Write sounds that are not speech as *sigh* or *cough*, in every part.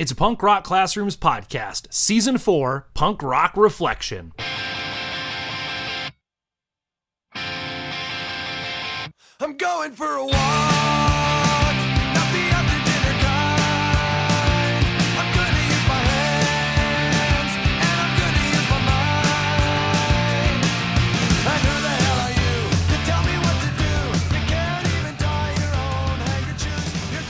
It's Punk Rock Classrooms podcast, Season 4 Punk Rock Reflection. I'm going for a walk.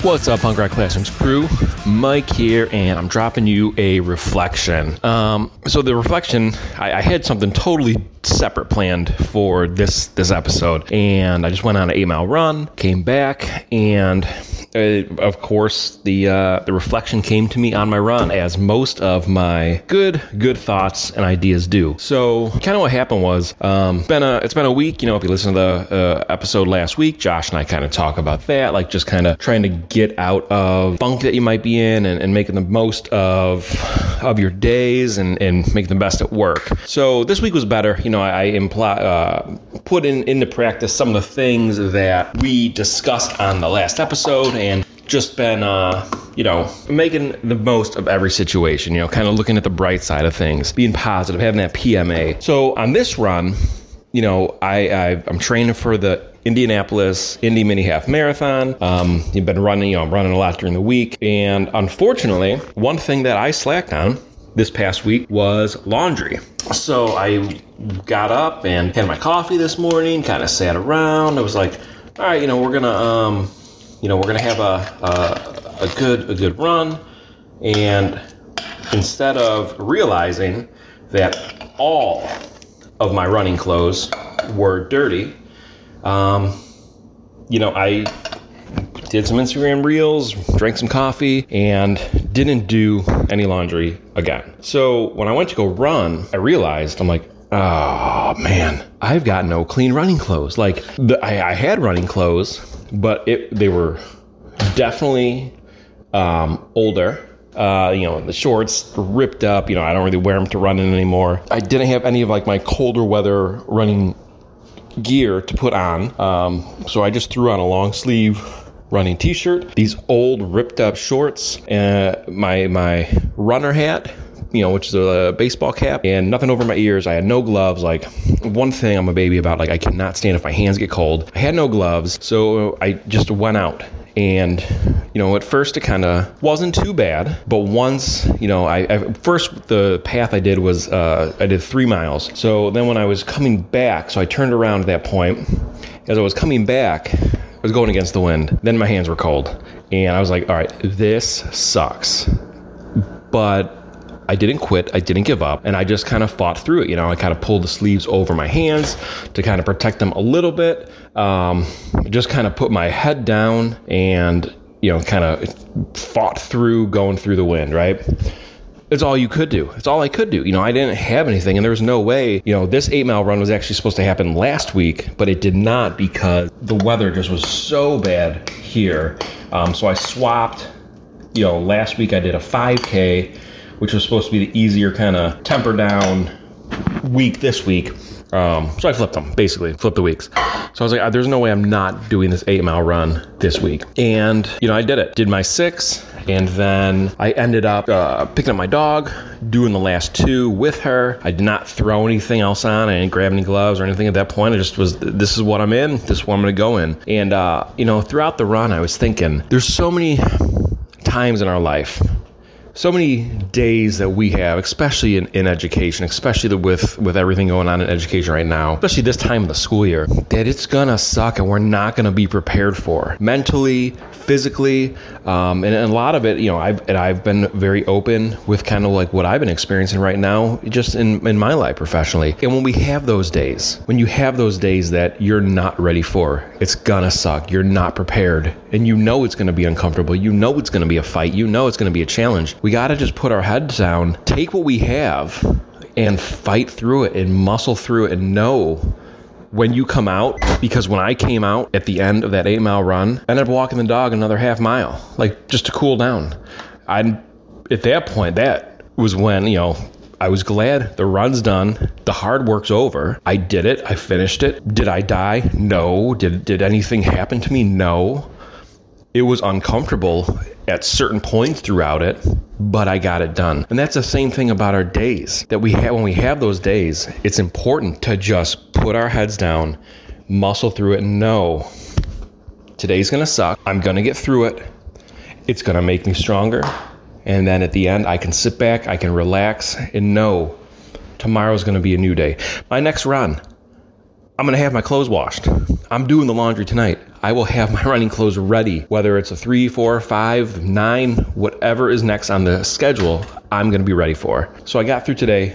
What's up, Punk Rock Classrooms crew? Mike here, and I'm dropping you a reflection. Um, so the reflection, I, I had something totally separate planned for this this episode, and I just went on an eight mile run, came back, and uh, of course the uh, the reflection came to me on my run, as most of my good good thoughts and ideas do. So kind of what happened was, um, been a it's been a week. You know, if you listen to the uh, episode last week, Josh and I kind of talk about that, like just kind of trying to get out of funk that you might be in and, and making the most of of your days and, and making the best at work. So this week was better. You know, I, I uh, put in into practice some of the things that we discussed on the last episode and just been uh, you know making the most of every situation you know kind of looking at the bright side of things being positive having that pma so on this run you know i, I i'm training for the Indianapolis Indy Mini Half Marathon. Um, you've been running, you know, I'm running a lot during the week. And unfortunately, one thing that I slacked on this past week was laundry. So I got up and had my coffee this morning, kind of sat around. I was like, all right, you know, we're gonna, um, you know, we're gonna have a, a, a good, a good run. And instead of realizing that all of my running clothes were dirty, um, you know, I did some Instagram reels, drank some coffee, and didn't do any laundry again. So when I went to go run, I realized I'm like, oh man, I've got no clean running clothes. Like the, I, I had running clothes, but it they were definitely um, older. Uh, you know, the shorts ripped up. You know, I don't really wear them to run in anymore. I didn't have any of like my colder weather running gear to put on. Um, so I just threw on a long sleeve running t-shirt, these old ripped up shorts, uh, my my runner hat, you know, which is a baseball cap, and nothing over my ears. I had no gloves. Like one thing I'm a baby about, like I cannot stand if my hands get cold. I had no gloves, so I just went out. And you know, at first it kind of wasn't too bad, but once you know, I, I first the path I did was uh, I did three miles. So then when I was coming back, so I turned around at that point. As I was coming back, I was going against the wind. Then my hands were cold, and I was like, "All right, this sucks." But I didn't quit. I didn't give up, and I just kind of fought through it. You know, I kind of pulled the sleeves over my hands to kind of protect them a little bit. Um, just kind of put my head down and you know, kind of fought through going through the wind. Right. It's all you could do. It's all I could do. You know, I didn't have anything, and there was no way. You know, this eight mile run was actually supposed to happen last week, but it did not because the weather just was so bad here. Um, so I swapped. You know, last week I did a 5K, which was supposed to be the easier kind of temper down week this week. Um, so I flipped them, basically, flipped the weeks. So I was like, there's no way I'm not doing this eight mile run this week. And, you know, I did it. Did my six. And then I ended up uh, picking up my dog, doing the last two with her. I did not throw anything else on. I didn't grab any gloves or anything at that point. I just was, this is what I'm in. This is what I'm going to go in. And, uh, you know, throughout the run, I was thinking, there's so many times in our life so many days that we have, especially in, in education, especially the, with with everything going on in education right now, especially this time of the school year, that it's gonna suck and we're not gonna be prepared for mentally, physically, um, and, and, a lot of it, you know, I've and I've been very open with kind of like what I've been experiencing right now, just in in my life professionally. And when we have those days, when you have those days that you're not ready for, it's gonna suck. You're not prepared, and you know it's gonna be uncomfortable. You know it's gonna be a fight. You know it's gonna be a challenge. We got to just put our heads down, take what we have, and fight through it and muscle through it and know when you come out. Because when I came out at the end of that eight mile run, I ended up walking the dog another half mile, like just to cool down. I, at that point, that was when, you know, I was glad the run's done. The hard work's over. I did it. I finished it. Did I die? No. Did did anything happen to me? No. It was uncomfortable at certain points throughout it, but I got it done. And that's the same thing about our days. That we have when we have those days, it's important to just put our heads down, muscle through it and know today's to suck. I'm to get through it. It's to make me stronger. And then at the end, I can sit back, I can relax and know tomorrow's to be a new day. My next run, I'm to have my clothes washed. I'm doing the laundry tonight. I will have my *laughs* running clothes ready, whether it's a three, four, five, nine, whatever is next on the schedule, I'm going to be ready for. So I got through today,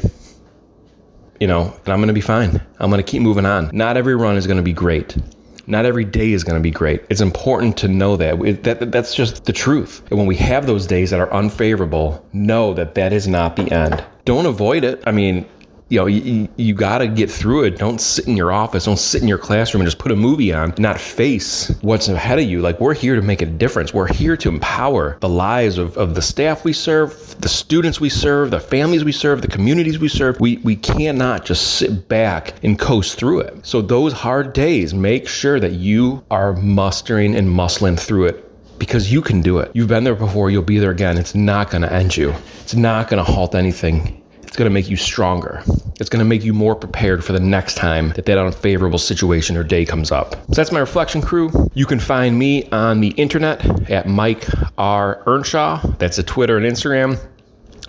you know, and I'm going to be fine. I'm going to keep moving on. Not every run is going to be great. Not every day is going to be great. It's important to know that. That that's just the truth. And when we have those days that are unfavorable, know that that is not the end. Don't avoid it. I mean, you know, you, you got to get through it. Don't sit in your office. Don't sit in your classroom and just put a movie on, not face what's ahead of you. Like, we're here to make a difference. We're here to empower the lives of, of the staff we serve, the students we serve, the families we serve, the communities we serve. We, we cannot just sit back and coast through it. So, those hard days, make sure that you are mustering and muscling through it because you can do it. You've been there before, you'll be there again. It's not going to end you, it's not going to halt anything. It's going to make you stronger. It's going to make you more prepared for the next time that that unfavorable situation or day comes up. So that's my reflection crew. You can find me on the internet at Mike R. Earnshaw. That's a Twitter and Instagram.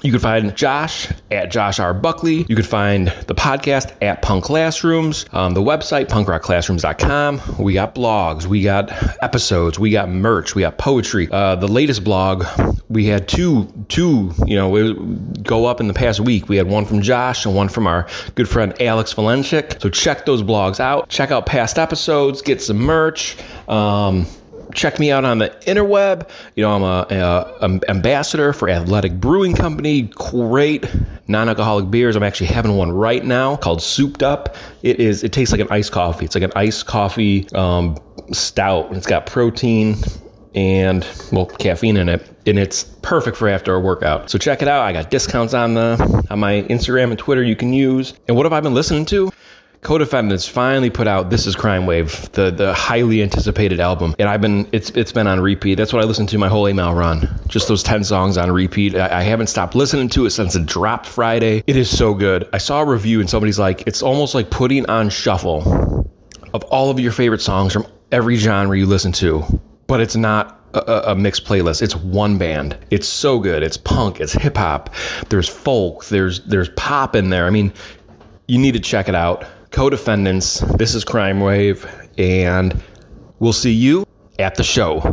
You can find Josh at Josh R. Buckley. You can find the podcast at Punk Classrooms, um, the website, punkrockclassrooms.com. We got blogs, we got episodes, we got merch, we got poetry. Uh, the latest blog, we had two, two, you know, go up in the past week. We had one from Josh and one from our good friend Alex Valenchik. So check those blogs out. Check out past episodes, get some merch. Um, check me out on the interweb. You know, I'm a, a, um, ambassador for Athletic Brewing Company. Great non-alcoholic beers. I'm actually having one right now called Souped Up. It is. It tastes like an iced coffee. It's like an iced coffee um, stout. It's got protein and well caffeine in it and it's perfect for after a workout so check it out i got discounts on the on my instagram and twitter you can use and what have i been listening to Co-Defendants finally put out "This Is Crime Wave," the the highly anticipated album, and I've been it's it's been on repeat. That's what I listened to my whole email run. Just those ten songs on repeat. I, I haven't stopped listening to it since it dropped Friday. It is so good. I saw a review and somebody's like, it's almost like putting on shuffle of all of your favorite songs from every genre you listen to, but it's not a- a mixed playlist. It's one band. It's so good. It's punk. It's hip hop. There's folk. There's there's pop in there. I mean, you need to check it out. Co-defendants. This is Crime Wave, and we'll see you at the show.